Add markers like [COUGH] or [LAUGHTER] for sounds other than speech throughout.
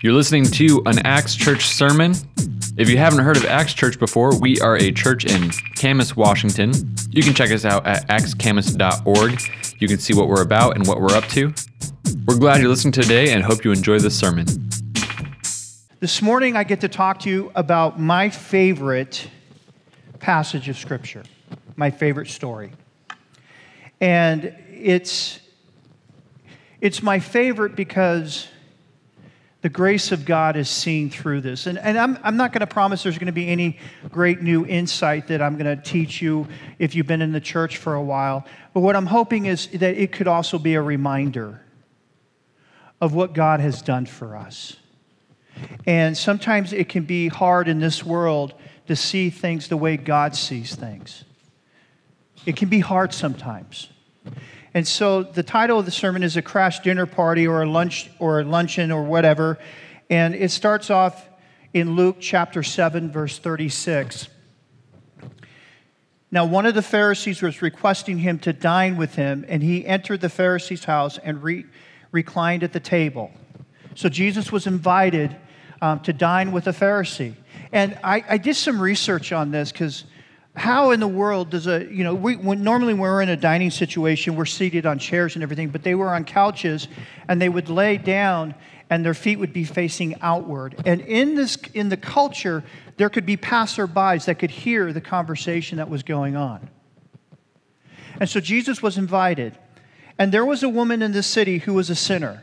You're listening to an Acts Church sermon. If you haven't heard of Acts Church before, we are a church in Camas, Washington. You can check us out at actscamas.org. You can see what we're about and what we're up to. We're glad you're listening today and hope you enjoy this sermon. This morning, I get to talk to you about my favorite passage of Scripture, my favorite story. And it's, it's my favorite because the grace of God is seen through this. And, and I'm, I'm not going to promise there's going to be any great new insight that I'm going to teach you if you've been in the church for a while. But what I'm hoping is that it could also be a reminder of what God has done for us. And sometimes it can be hard in this world to see things the way God sees things. It can be hard sometimes. And so the title of the sermon is a crash dinner party or a lunch or a luncheon or whatever. And it starts off in Luke chapter 7 verse 36. Now one of the Pharisees was requesting him to dine with him, and he entered the Pharisee's house and re- reclined at the table. So Jesus was invited um, to dine with a Pharisee. And I, I did some research on this because how in the world does a you know we when, normally when we're in a dining situation we're seated on chairs and everything but they were on couches and they would lay down and their feet would be facing outward. And in this in the culture there could be passerbys that could hear the conversation that was going on. And so jesus was invited. And there was a woman in the city who was a sinner.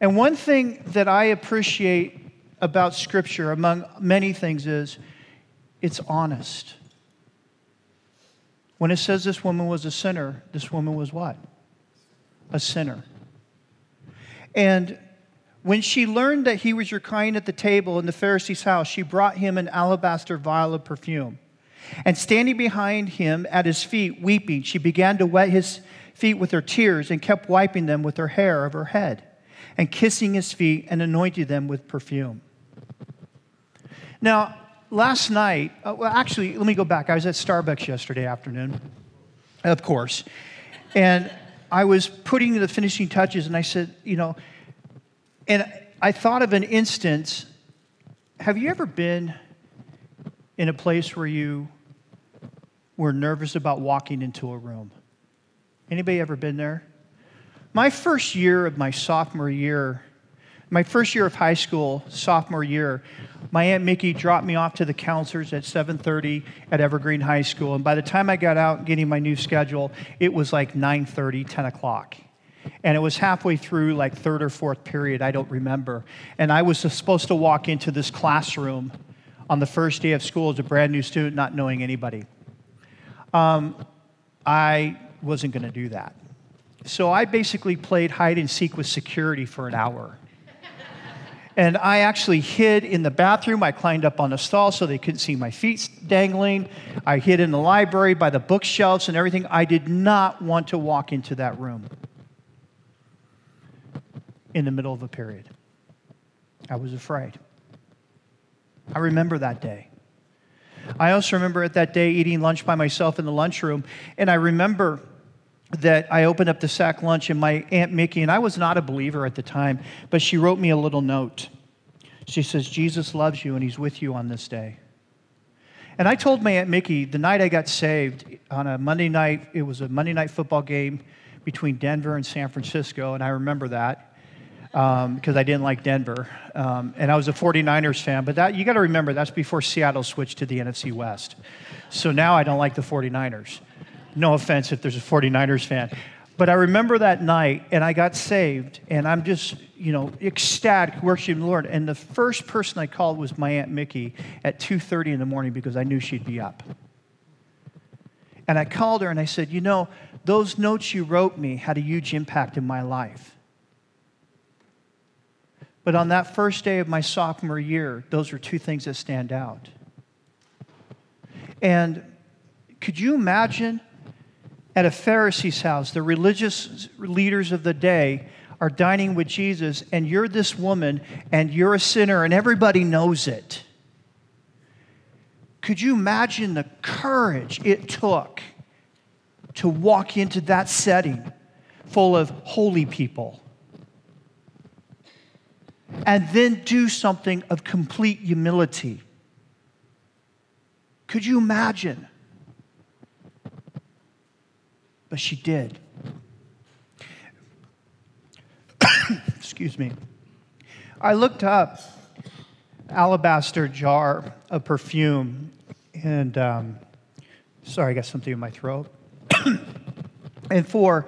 And one thing that i appreciate about scripture among many things is it's honest when it says this woman was a sinner, this woman was what? A sinner. And when she learned that he was reclining at the table in the Pharisee's house, she brought him an alabaster vial of perfume. And standing behind him at his feet, weeping, she began to wet his feet with her tears and kept wiping them with her hair of her head and kissing his feet and anointing them with perfume. Now, last night, uh, well, actually, let me go back. I was at Starbucks yesterday afternoon, of course, and I was putting the finishing touches, and I said, you know, and I thought of an instance. Have you ever been in a place where you were nervous about walking into a room? Anybody ever been there? My first year of my sophomore year my first year of high school, sophomore year, my Aunt Mickey dropped me off to the counselors at 7.30 at Evergreen High School. And by the time I got out getting my new schedule, it was like 9.30, 10 o'clock. And it was halfway through, like third or fourth period, I don't remember. And I was supposed to walk into this classroom on the first day of school as a brand new student, not knowing anybody. Um, I wasn't going to do that. So I basically played hide and seek with security for an hour. And I actually hid in the bathroom. I climbed up on a stall so they couldn't see my feet dangling. I hid in the library by the bookshelves and everything. I did not want to walk into that room in the middle of a period. I was afraid. I remember that day. I also remember at that day eating lunch by myself in the lunchroom, and I remember that I opened up the sack lunch and my Aunt Mickey, and I was not a believer at the time, but she wrote me a little note. She says, Jesus loves you and he's with you on this day. And I told my Aunt Mickey the night I got saved on a Monday night, it was a Monday night football game between Denver and San Francisco, and I remember that because um, I didn't like Denver. Um, and I was a 49ers fan, but that, you got to remember that's before Seattle switched to the NFC West. So now I don't like the 49ers. No offense if there's a 49ers fan. But I remember that night, and I got saved, and I'm just, you know, ecstatic worshiping the Lord. And the first person I called was my Aunt Mickey at 2.30 in the morning because I knew she'd be up. And I called her and I said, you know, those notes you wrote me had a huge impact in my life. But on that first day of my sophomore year, those are two things that stand out. And could you imagine at a Pharisee's house, the religious leaders of the day are dining with Jesus, and you're this woman, and you're a sinner, and everybody knows it. Could you imagine the courage it took to walk into that setting full of holy people? and then do something of complete humility. Could you imagine? But she did. [COUGHS] Excuse me. I looked up alabaster jar of perfume, and um, sorry, I got something in my throat. [COUGHS] and for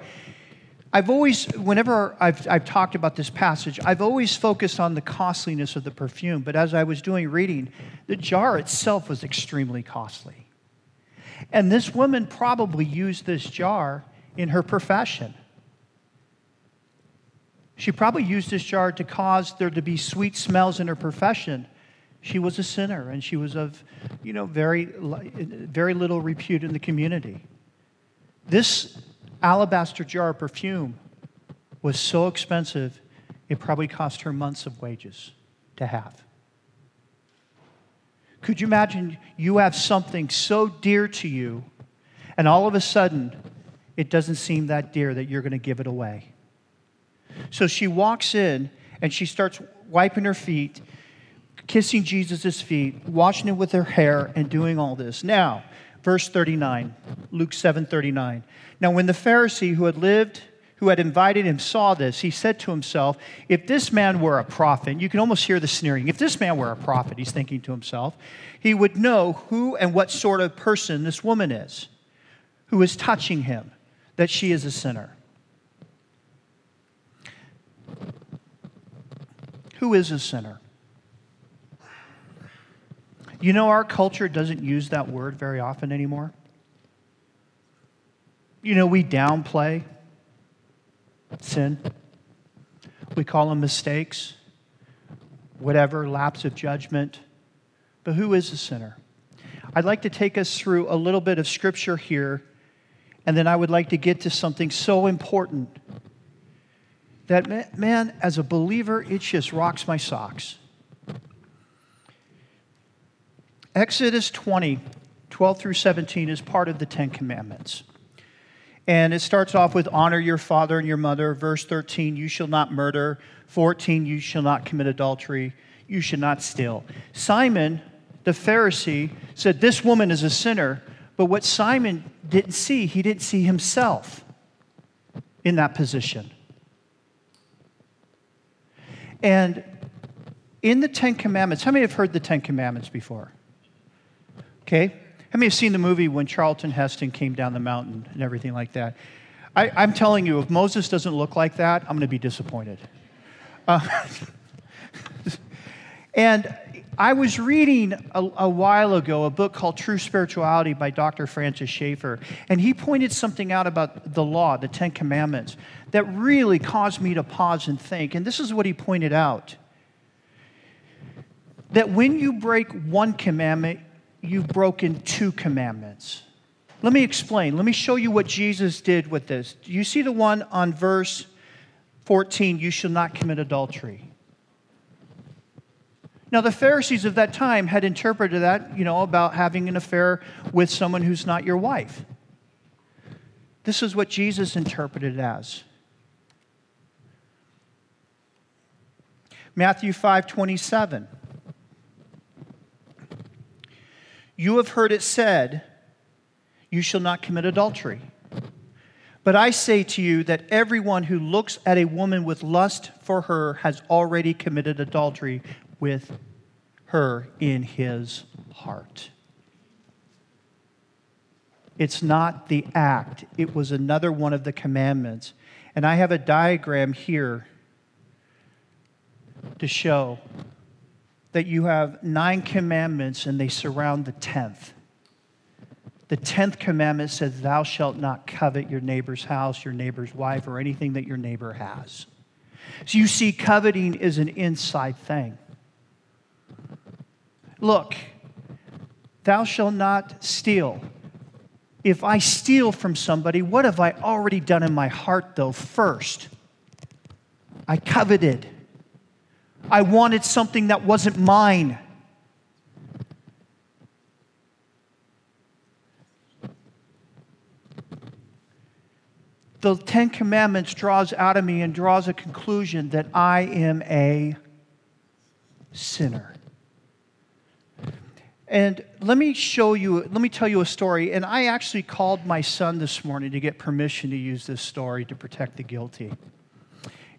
I've always, whenever I've, I've talked about this passage, I've always focused on the costliness of the perfume. But as I was doing reading, the jar itself was extremely costly. And this woman probably used this jar in her profession. She probably used this jar to cause there to be sweet smells in her profession. She was a sinner and she was of, you know, very, very little repute in the community. This alabaster jar of perfume was so expensive, it probably cost her months of wages to have. Could you imagine you have something so dear to you, and all of a sudden, it doesn't seem that dear that you're going to give it away? So she walks in and she starts wiping her feet, kissing Jesus' feet, washing it with her hair, and doing all this. Now, verse 39, Luke 7 39. Now, when the Pharisee who had lived, who had invited him, saw this, he said to himself, If this man were a prophet, you can almost hear the sneering. If this man were a prophet, he's thinking to himself, he would know who and what sort of person this woman is who is touching him, that she is a sinner. Who is a sinner? You know, our culture doesn't use that word very often anymore. You know, we downplay sin, we call them mistakes, whatever, lapse of judgment. But who is a sinner? I'd like to take us through a little bit of scripture here, and then I would like to get to something so important that, man, as a believer, it just rocks my socks. Exodus 20, 12 through 17 is part of the Ten Commandments. And it starts off with honor your father and your mother. Verse 13, you shall not murder. 14, you shall not commit adultery. You should not steal. Simon, the Pharisee, said, This woman is a sinner. But what Simon didn't see, he didn't see himself in that position. And in the Ten Commandments, how many have heard the Ten Commandments before? Okay? How many have seen the movie when Charlton Heston came down the mountain and everything like that? I, am telling you, if Moses doesn't look like that, I'm going to be disappointed. Uh, [LAUGHS] and I was reading a, a, while ago a book called True Spirituality by Dr. Francis Schaeffer, and he pointed something out about the law, the Ten Commandments, that really caused me to pause and think. And this is what he pointed out that when you break one commandment, you've broken two commandments. Let me explain. Let me show you what Jesus did with this. Do you see the one on verse 14? You shall not commit adultery. Now, the Pharisees of that time had interpreted that, you know, about having an affair with someone who's not your wife. This is what Jesus interpreted as. Matthew 5 27. You have heard it said, You shall not commit adultery. But I say to you that everyone who looks at a woman with lust for her has already committed adultery with her in his heart. It's not the act, it was another one of the commandments. And I have a diagram here to show that you have nine commandments and they surround the tenth. The tenth commandment says, Thou shalt not covet your neighbor's house, your neighbor's wife, or anything that your neighbor has. So you see, coveting is an inside thing. Look, thou shalt not steal. If I steal from somebody, what have I already done in my heart, though, first? I coveted. I wanted something that wasn't mine. The Ten Commandments draws out of me and draws a conclusion that I am a sinner. And let me show you, let me tell you a story. And I actually called my son this morning to get permission to use this story to protect the guilty.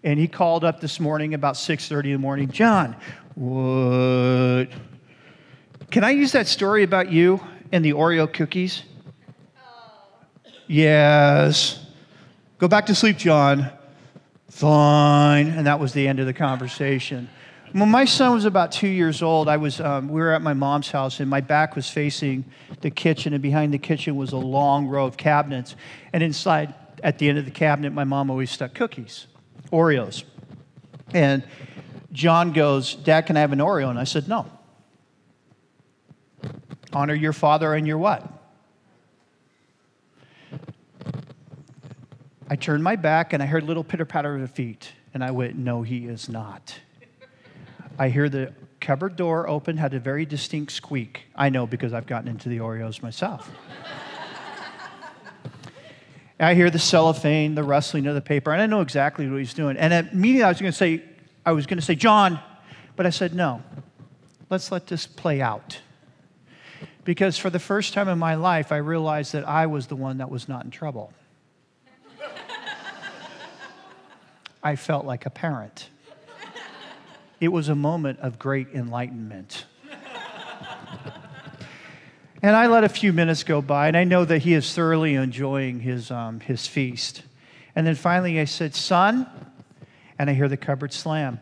And he called up this morning about 6:30 in the morning. John, what? Can I use that story about you and the Oreo cookies? Yes. Go back to sleep, John. Fine. And that was the end of the conversation. When my son was about two years old, I was, um, we were at my mom's house, and my back was facing the kitchen, and behind the kitchen was a long row of cabinets. And inside, at the end of the cabinet, my mom always stuck cookies, Oreos. And John goes, Dad, can I have an Oreo? And I said, No. Honor your father and your what? I turned my back and I heard little pitter patter of feet, and I went, No, he is not. I hear the cupboard door open, had a very distinct squeak. I know because I've gotten into the Oreos myself. I hear the cellophane, the rustling of the paper, and I know exactly what he's doing. And immediately I was going to say, I was going to say, John, but I said, no, let's let this play out. Because for the first time in my life, I realized that I was the one that was not in trouble. I felt like a parent. It was a moment of great enlightenment. And I let a few minutes go by, and I know that he is thoroughly enjoying his, um, his feast. And then finally I said, Son, and I hear the cupboard slam.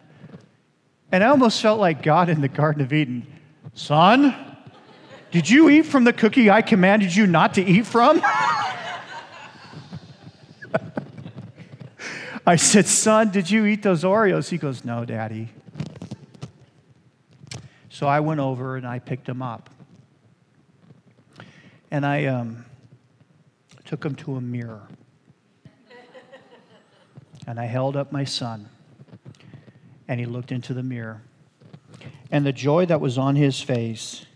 And I almost felt like God in the Garden of Eden. Son, did you eat from the cookie I commanded you not to eat from? [LAUGHS] I said, Son, did you eat those Oreos? He goes, No, Daddy. So I went over and I picked him up. And I um, took him to a mirror. and I held up my son. And he looked into the mirror. And the joy that was on his face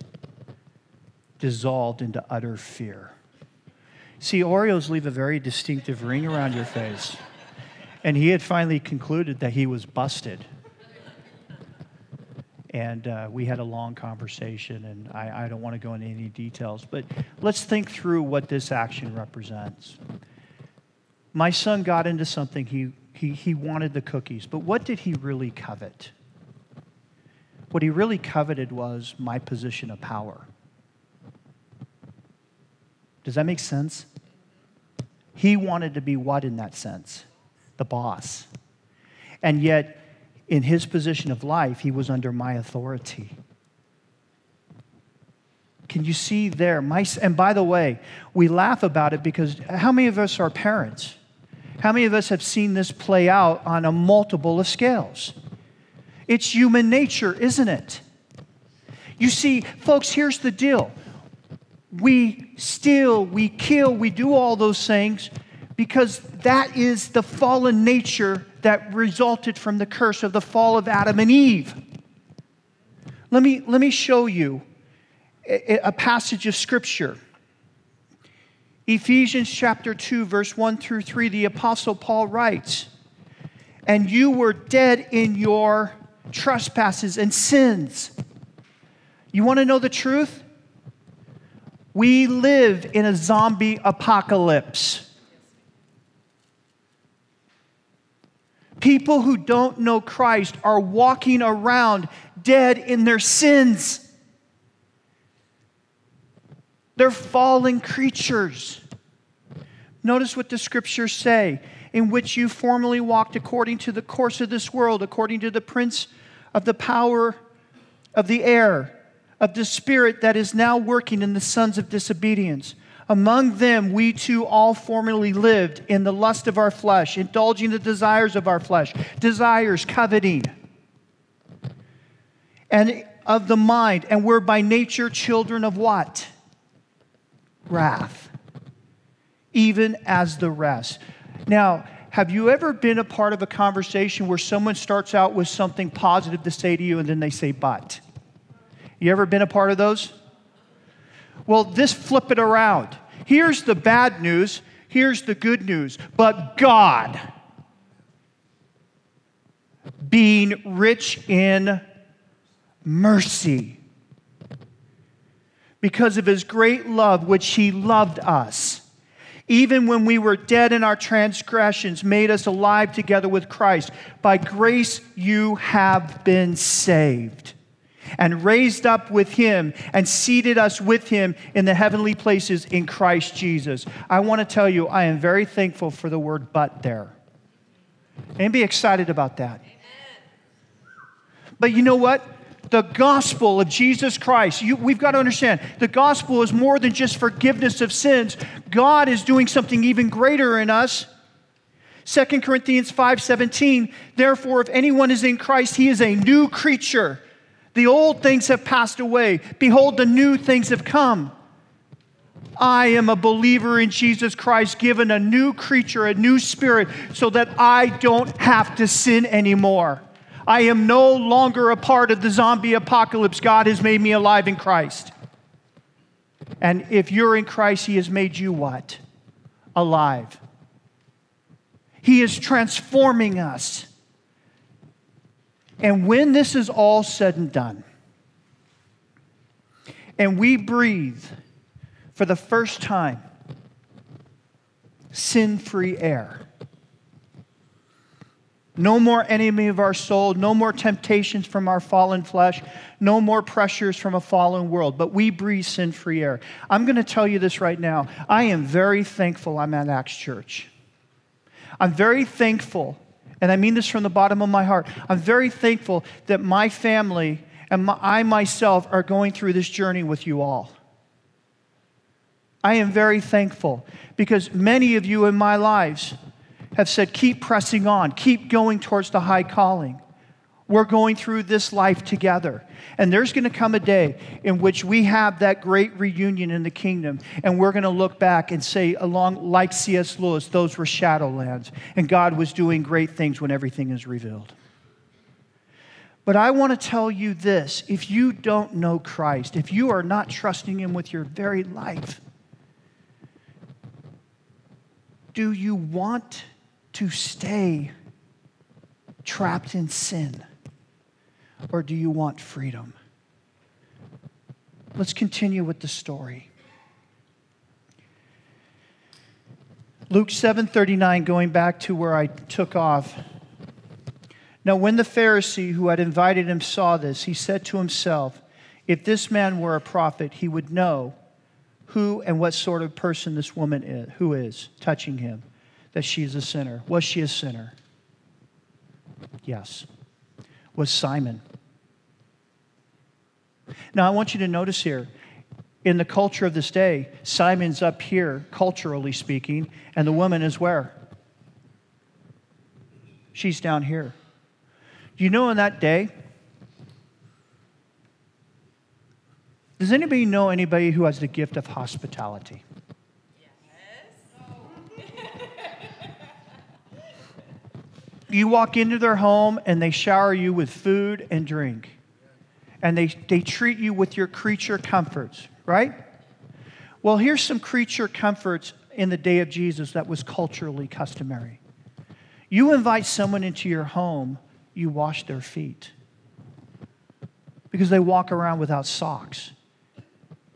dissolved into utter fear. See, Oreos leave a very distinctive ring around your face. And he had finally concluded that he was busted. And uh, we had a long conversation, and I, I don't want to go into any details, but let's think through what this action represents. My son got into something, he, he, he wanted the cookies, but what did he really covet? What he really coveted was my position of power. Does that make sense? He wanted to be what in that sense? The boss. And yet, in his position of life, he was under my authority. Can you see there? My, and by the way, we laugh about it because how many of us are parents? How many of us have seen this play out on a multiple of scales? It's human nature, isn't it? You see, folks, here's the deal. We steal, we kill, we do all those things because that is the fallen nature that resulted from the curse of the fall of Adam and Eve. Let me, let me show you a, a passage of scripture. Ephesians chapter 2, verse 1 through 3, the Apostle Paul writes, And you were dead in your trespasses and sins. You want to know the truth? We live in a zombie apocalypse. People who don't know Christ are walking around dead in their sins. They're fallen creatures. Notice what the scriptures say in which you formerly walked according to the course of this world, according to the prince of the power of the air, of the spirit that is now working in the sons of disobedience among them, we too all formerly lived in the lust of our flesh, indulging the desires of our flesh, desires, coveting, and of the mind, and we're by nature children of what? Wrath, even as the rest. Now, have you ever been a part of a conversation where someone starts out with something positive to say to you and then they say, but? You ever been a part of those? Well, this flip it around. Here's the bad news, here's the good news. But God, being rich in mercy. Because of his great love, which he loved us even when we were dead in our transgressions, made us alive together with Christ. By grace you have been saved, and raised up with him, and seated us with him in the heavenly places in Christ Jesus. I want to tell you, I am very thankful for the word but there. And be excited about that. But you know what? the gospel of Jesus Christ. You, we've got to understand the gospel is more than just forgiveness of sins. God is doing something even greater in us. 2 Corinthians 5:17 Therefore if anyone is in Christ he is a new creature. The old things have passed away behold the new things have come. I am a believer in Jesus Christ given a new creature a new spirit so that I don't have to sin anymore. I am no longer a part of the zombie apocalypse. God has made me alive in Christ. And if you're in Christ, He has made you what? Alive. He is transforming us. And when this is all said and done, and we breathe for the first time sin free air, no more enemy of our soul, no more temptations from our fallen flesh, no more pressures from a fallen world, but we breathe sin free air. I'm going to tell you this right now. I am very thankful I'm at Acts Church. I'm very thankful, and I mean this from the bottom of my heart. I'm very thankful that my family and my, I myself are going through this journey with you all. I am very thankful because many of you in my lives, have said, keep pressing on, keep going towards the high calling. We're going through this life together. And there's going to come a day in which we have that great reunion in the kingdom, and we're going to look back and say, along like C.S. Lewis, those were shadowlands, and God was doing great things when everything is revealed. But I want to tell you this if you don't know Christ, if you are not trusting Him with your very life, do you want to stay trapped in sin? Or do you want freedom? Let's continue with the story. Luke 7:39 going back to where I took off. Now when the Pharisee who had invited him saw this, he said to himself, if this man were a prophet, he would know who and what sort of person this woman is, who is touching him that she is a sinner. Was she a sinner? Yes. Was Simon. Now, I want you to notice here, in the culture of this day, Simon's up here, culturally speaking, and the woman is where? She's down here. Do you know in that day? Does anybody know anybody who has the gift of hospitality? You walk into their home and they shower you with food and drink. And they, they treat you with your creature comforts, right? Well, here's some creature comforts in the day of Jesus that was culturally customary. You invite someone into your home, you wash their feet because they walk around without socks.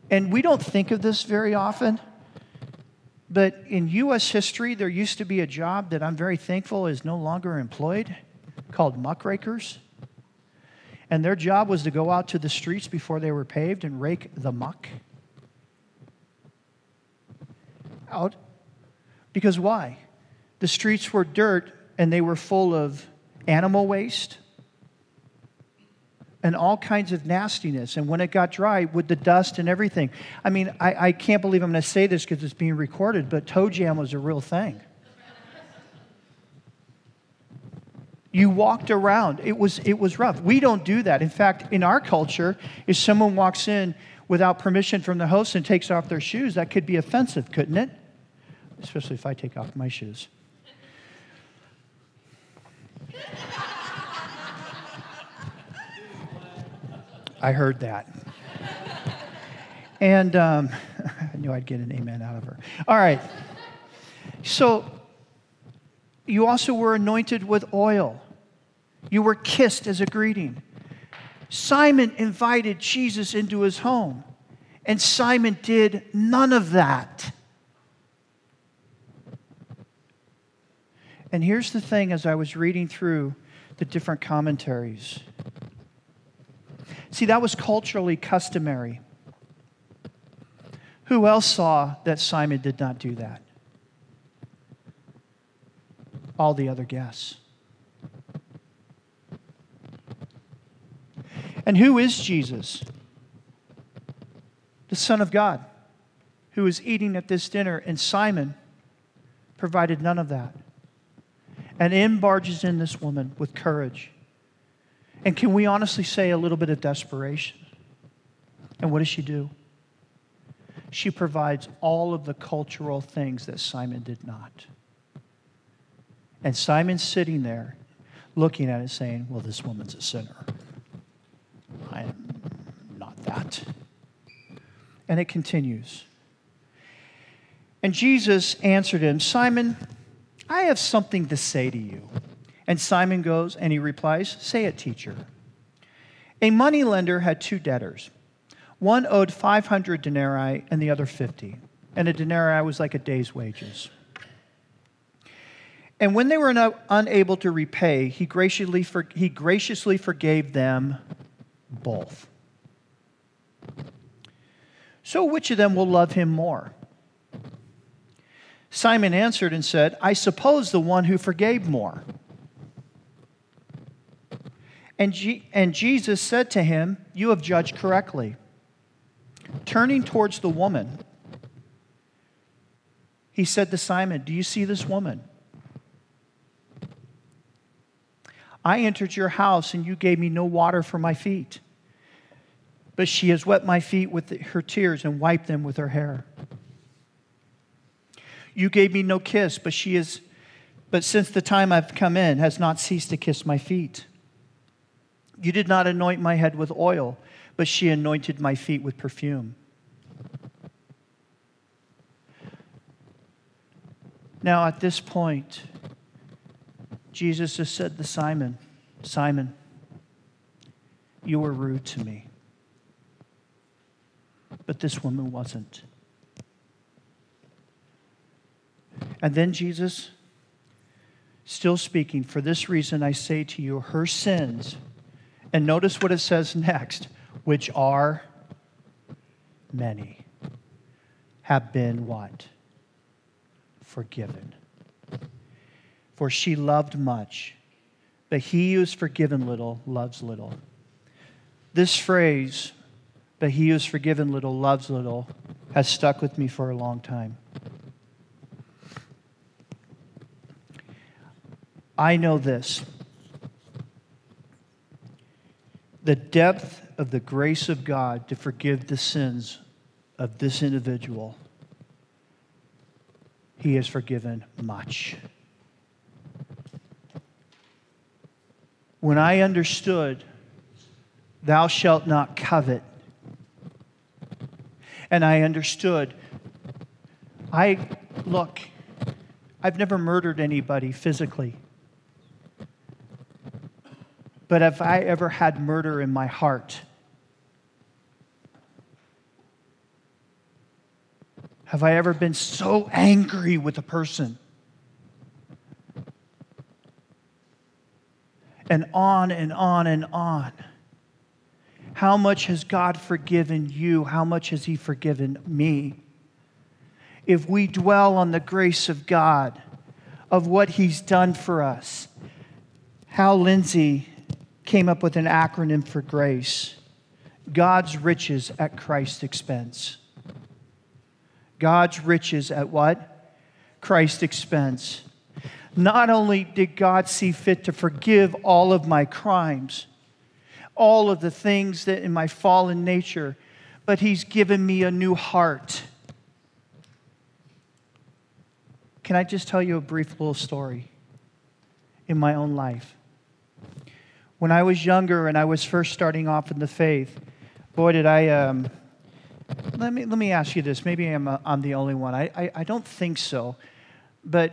And we don't think of this very often. But in U.S. history, there used to be a job that I'm very thankful is no longer employed called muckrakers. And their job was to go out to the streets before they were paved and rake the muck out. Because why? The streets were dirt and they were full of animal waste, and all kinds of nastiness. And when it got dry, with the dust and everything. I mean, I, I can't believe I'm going to say this because it's being recorded, but toe jam was a real thing. you walked around. It was, it was rough. We don't do that. In fact, in our culture, if someone walks in without permission from the host and takes off their shoes, that could be offensive, couldn't it? Especially if I take off my shoes. I heard that. and um, [LAUGHS] I knew I'd get an amen out of her. All right. So, you also were anointed with oil. You were kissed as a greeting. Simon invited Jesus into his home, and Simon did none of that. And here's the thing as I was reading through the different commentaries. See, that was culturally customary. Who else saw that Simon did not do that? All the other guests. And who is Jesus? The Son of God, who was eating at this dinner, and Simon provided none of that. And in barges in this woman with courage. And can we honestly say a little bit of desperation? And what does she do? She provides all of the cultural things that Simon did not. And Simon's sitting there looking at it saying, Well, this woman's a sinner. I am not that. And it continues. And Jesus answered him, Simon, I have something to say to you. And Simon goes and he replies, Say it, teacher. A moneylender had two debtors. One owed 500 denarii and the other 50. And a denarii was like a day's wages. And when they were unable to repay, he graciously, for, he graciously forgave them both. So, which of them will love him more? Simon answered and said, I suppose the one who forgave more. And, G- and Jesus said to him, You have judged correctly. Turning towards the woman, he said to Simon, Do you see this woman? I entered your house and you gave me no water for my feet. But she has wet my feet with her tears and wiped them with her hair. You gave me no kiss, but she is but since the time I've come in has not ceased to kiss my feet. You did not anoint my head with oil, but she anointed my feet with perfume. Now, at this point, Jesus has said to Simon, Simon, you were rude to me. But this woman wasn't. And then Jesus, still speaking, for this reason I say to you, her sins, and notice what it says next, which are many, have been what? Forgiven. For she loved much, but he who is forgiven little loves little. This phrase, but he who is forgiven little loves little, has stuck with me for a long time. I know this the depth of the grace of God to forgive the sins of this individual, He has forgiven much. when I understood, thou shalt not covet, and I understood, I, look, I've never murdered anybody physically. But have I ever had murder in my heart, have I ever been so angry with a person and on and on and on. How much has God forgiven you? How much has He forgiven me? If we dwell on the grace of God, of what He's done for us, Hal Lindsey came up with an acronym for grace God's riches at Christ's expense. God's riches at what? Christ's expense. Not only did God see fit to forgive all of my crimes, all of the things that in my fallen nature, but He's given me a new heart. Can I just tell you a brief little story in my own life? When I was younger and I was first starting off in the faith, boy, did I. Um, let me, let me ask you this. Maybe I'm, a, I'm the only one. I, I, I don't think so. But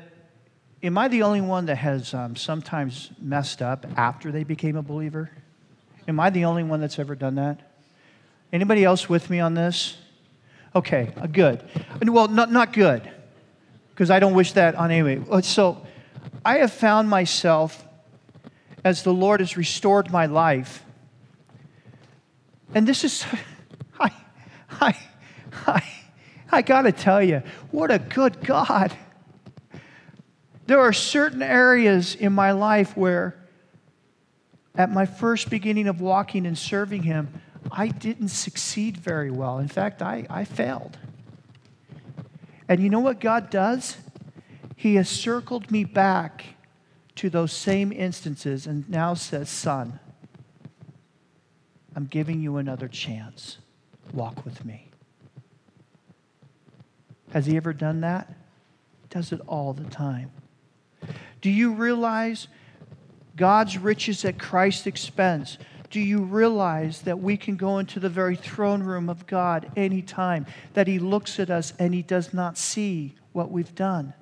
Am I the only one that has um, sometimes messed up after they became a believer? Am I the only one that's ever done that? Anybody else with me on this? Okay, uh, good. Well, not, not good, because I don't wish that on anybody. So I have found myself, as the Lord has restored my life, and this is, [LAUGHS] I, I, I, I got to tell you, what a good God. There are certain areas in my life where, at my first beginning of walking and serving Him, I didn't succeed very well. In fact, I, I failed. And you know what God does? He has circled me back to those same instances and now says, Son, I'm giving you another chance. Walk with me. Has he ever done that? He Does it all the time. Do you realize God's riches at Christ's expense? Do you realize that we can go into the very throne room of God anytime, that He looks at us and He does not see what we've done?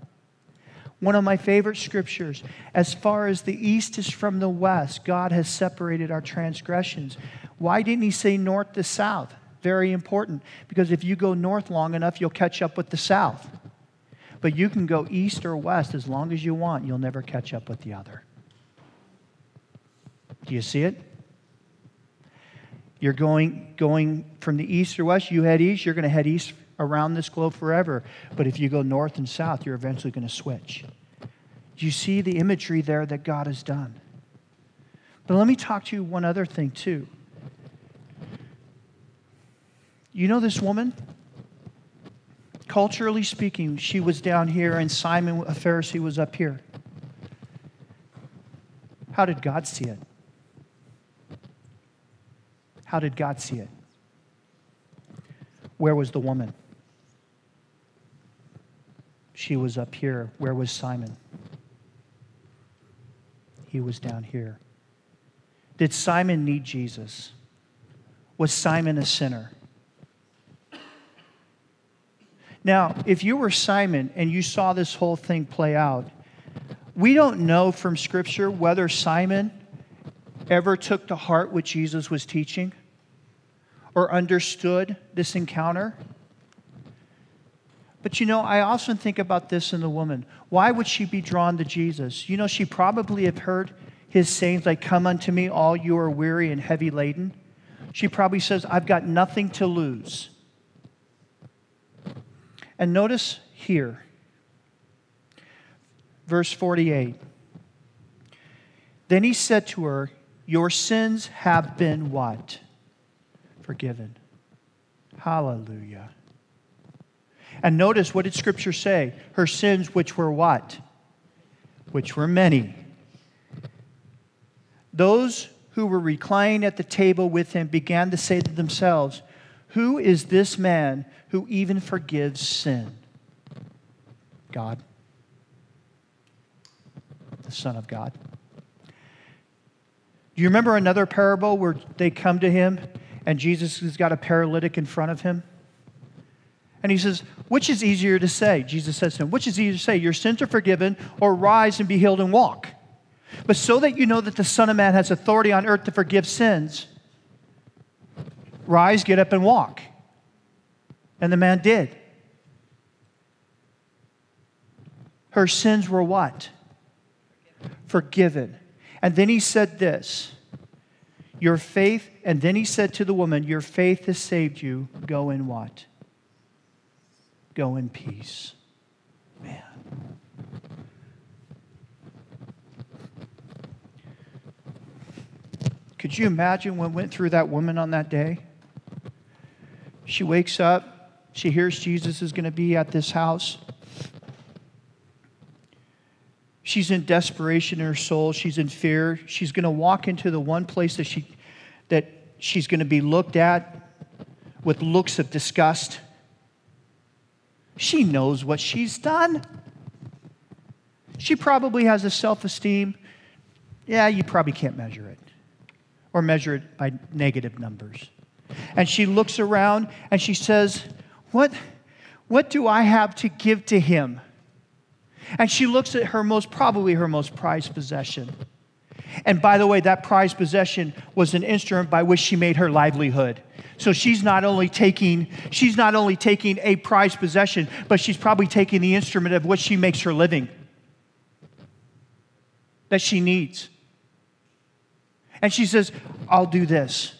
One of my favorite scriptures as far as the east is from the west, God has separated our transgressions. Why didn't He say north to south? Very important, because if you go north long enough, you'll catch up with the south. But you can go east or west as long as you want, you'll never catch up with the other. Do you see it? You're going, going from the east or west, you head east, you're going to head east around this globe forever. But if you go north and south, you're eventually going to switch. You see the imagery there that God has done? But let me talk to you one other thing, too. You know this woman? Culturally speaking, she was down here and Simon, a Pharisee, was up here. How did God see it? How did God see it? Where was the woman? She was up here. Where was Simon? He was down here. Did Simon need Jesus? Was Simon a sinner? Now, if you were Simon and you saw this whole thing play out, we don't know from Scripture whether Simon ever took to heart what Jesus was teaching or understood this encounter. But you know, I often think about this in the woman. Why would she be drawn to Jesus? You know, she probably have heard his sayings like, Come unto me, all you are weary and heavy laden. She probably says, I've got nothing to lose. And notice here, verse 48. Then he said to her, Your sins have been what? Forgiven. Hallelujah. And notice what did Scripture say? Her sins, which were what? Which were many. Those who were reclining at the table with him began to say to themselves, Who is this man who even forgives sin? God, the Son of God. Do you remember another parable where they come to him and Jesus has got a paralytic in front of him? And he says, Which is easier to say? Jesus says to him, Which is easier to say, Your sins are forgiven, or rise and be healed and walk? But so that you know that the Son of Man has authority on earth to forgive sins, rise, get up, and walk. And the man did. Her sins were what? Forgiven. And then he said this Your faith, and then he said to the woman, Your faith has saved you. Go in what? Go in peace. Man. Could you imagine what went through that woman on that day? She wakes up, she hears Jesus is going to be at this house. She's in desperation in her soul. She's in fear. She's going to walk into the one place that, she, that she's going to be looked at with looks of disgust. She knows what she's done. She probably has a self esteem. Yeah, you probably can't measure it or measure it by negative numbers. And she looks around and she says, What, what do I have to give to him? And she looks at her most, probably her most prized possession. And by the way, that prized possession was an instrument by which she made her livelihood. So she's not only taking she's not only taking a prized possession, but she's probably taking the instrument of which she makes her living that she needs. And she says, I'll do this.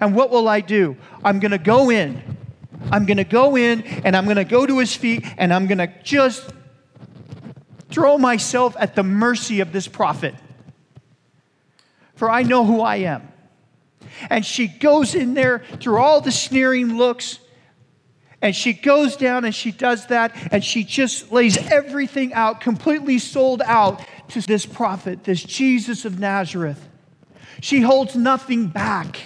And what will I do? I'm going to go in. I'm going to go in and I'm going to go to his feet and I'm going to just throw myself at the mercy of this prophet. For I know who I am. And she goes in there through all the sneering looks. And she goes down and she does that. And she just lays everything out, completely sold out to this prophet, this Jesus of Nazareth. She holds nothing back.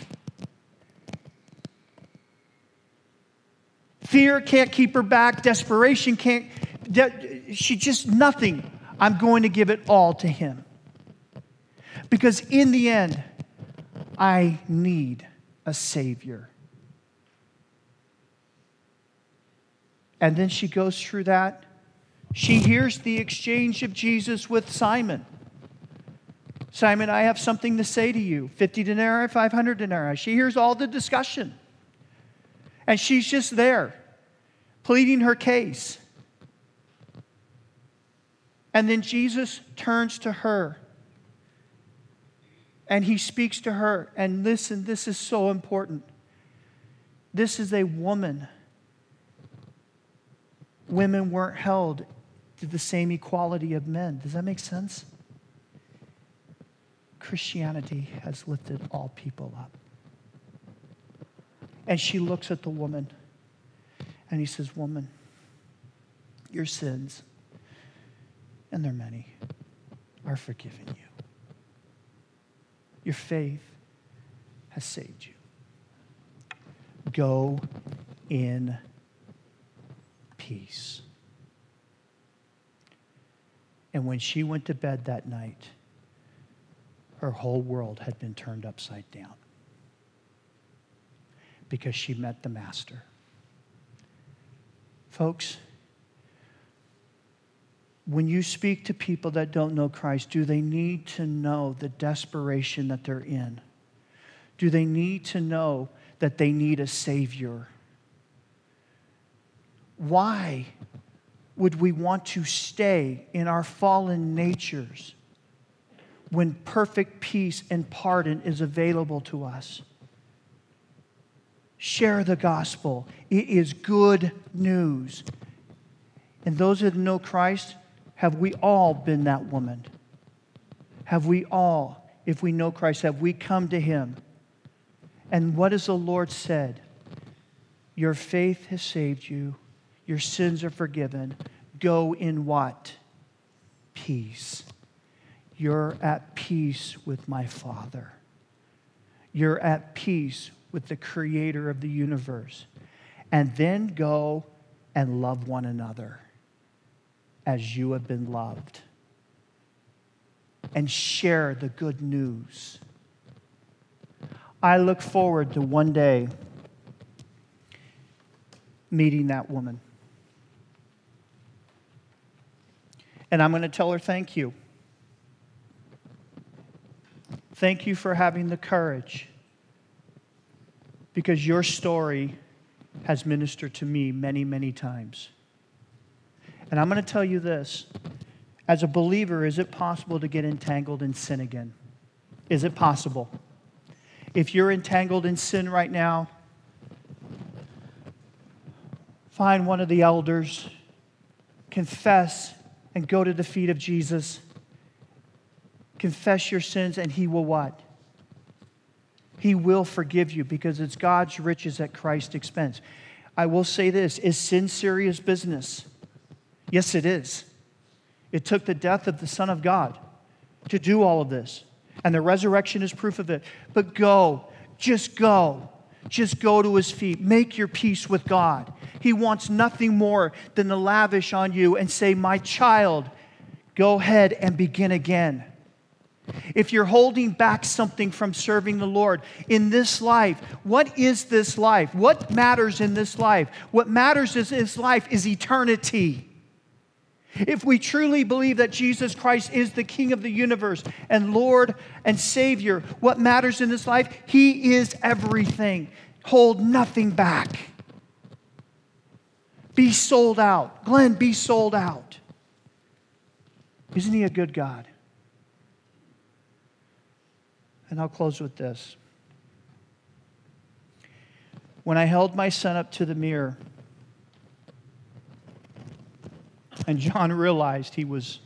Fear can't keep her back. Desperation can't. De- she just nothing. I'm going to give it all to him. Because in the end, I need a Savior. And then she goes through that. She hears the exchange of Jesus with Simon. Simon, I have something to say to you 50 denarii, 500 denarii. She hears all the discussion. And she's just there, pleading her case. And then Jesus turns to her and he speaks to her. And listen, this is so important. This is a woman. Women weren't held to the same equality of men. Does that make sense? Christianity has lifted all people up. And she looks at the woman and he says, Woman, your sins, and they're many, are forgiven you. Your faith has saved you. Go in peace. And when she went to bed that night, her whole world had been turned upside down because she met the Master. Folks, when you speak to people that don't know Christ, do they need to know the desperation that they're in? Do they need to know that they need a Savior? Why would we want to stay in our fallen natures when perfect peace and pardon is available to us? Share the gospel. It is good news. And those that know Christ, have we all been that woman? Have we all, if we know Christ, have we come to him? And what has the Lord said? Your faith has saved you. Your sins are forgiven. Go in what? Peace. You're at peace with my Father. You're at peace with the creator of the universe. And then go and love one another as you have been loved. And share the good news. I look forward to one day meeting that woman. And I'm going to tell her thank you. Thank you for having the courage because your story has ministered to me many, many times. And I'm going to tell you this as a believer, is it possible to get entangled in sin again? Is it possible? If you're entangled in sin right now, find one of the elders, confess, and go to the feet of Jesus. Confess your sins, and He will what? He will forgive you because it's God's riches at Christ's expense. I will say this is sin serious business? Yes, it is. It took the death of the Son of God to do all of this. And the resurrection is proof of it. But go, just go. Just go to his feet. Make your peace with God. He wants nothing more than to lavish on you and say, My child, go ahead and begin again. If you're holding back something from serving the Lord in this life, what is this life? What matters in this life? What matters in this life is eternity. If we truly believe that Jesus Christ is the King of the universe and Lord and Savior, what matters in this life, He is everything. Hold nothing back. Be sold out. Glenn, be sold out. Isn't He a good God? And I'll close with this. When I held my son up to the mirror, and John realized he was,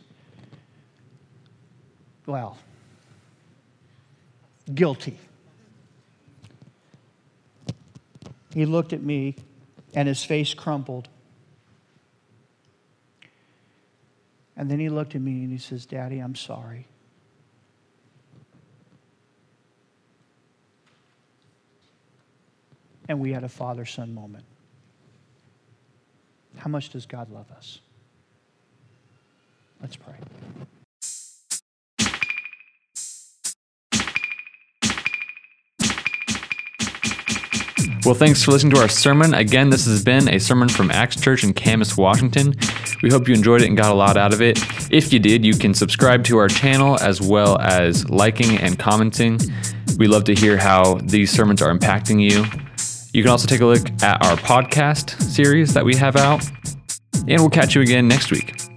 well, guilty. He looked at me and his face crumpled. And then he looked at me and he says, Daddy, I'm sorry. And we had a father son moment. How much does God love us? Let's pray. Well, thanks for listening to our sermon. Again, this has been a sermon from Acts Church in Camas, Washington. We hope you enjoyed it and got a lot out of it. If you did, you can subscribe to our channel as well as liking and commenting. We love to hear how these sermons are impacting you. You can also take a look at our podcast series that we have out. And we'll catch you again next week.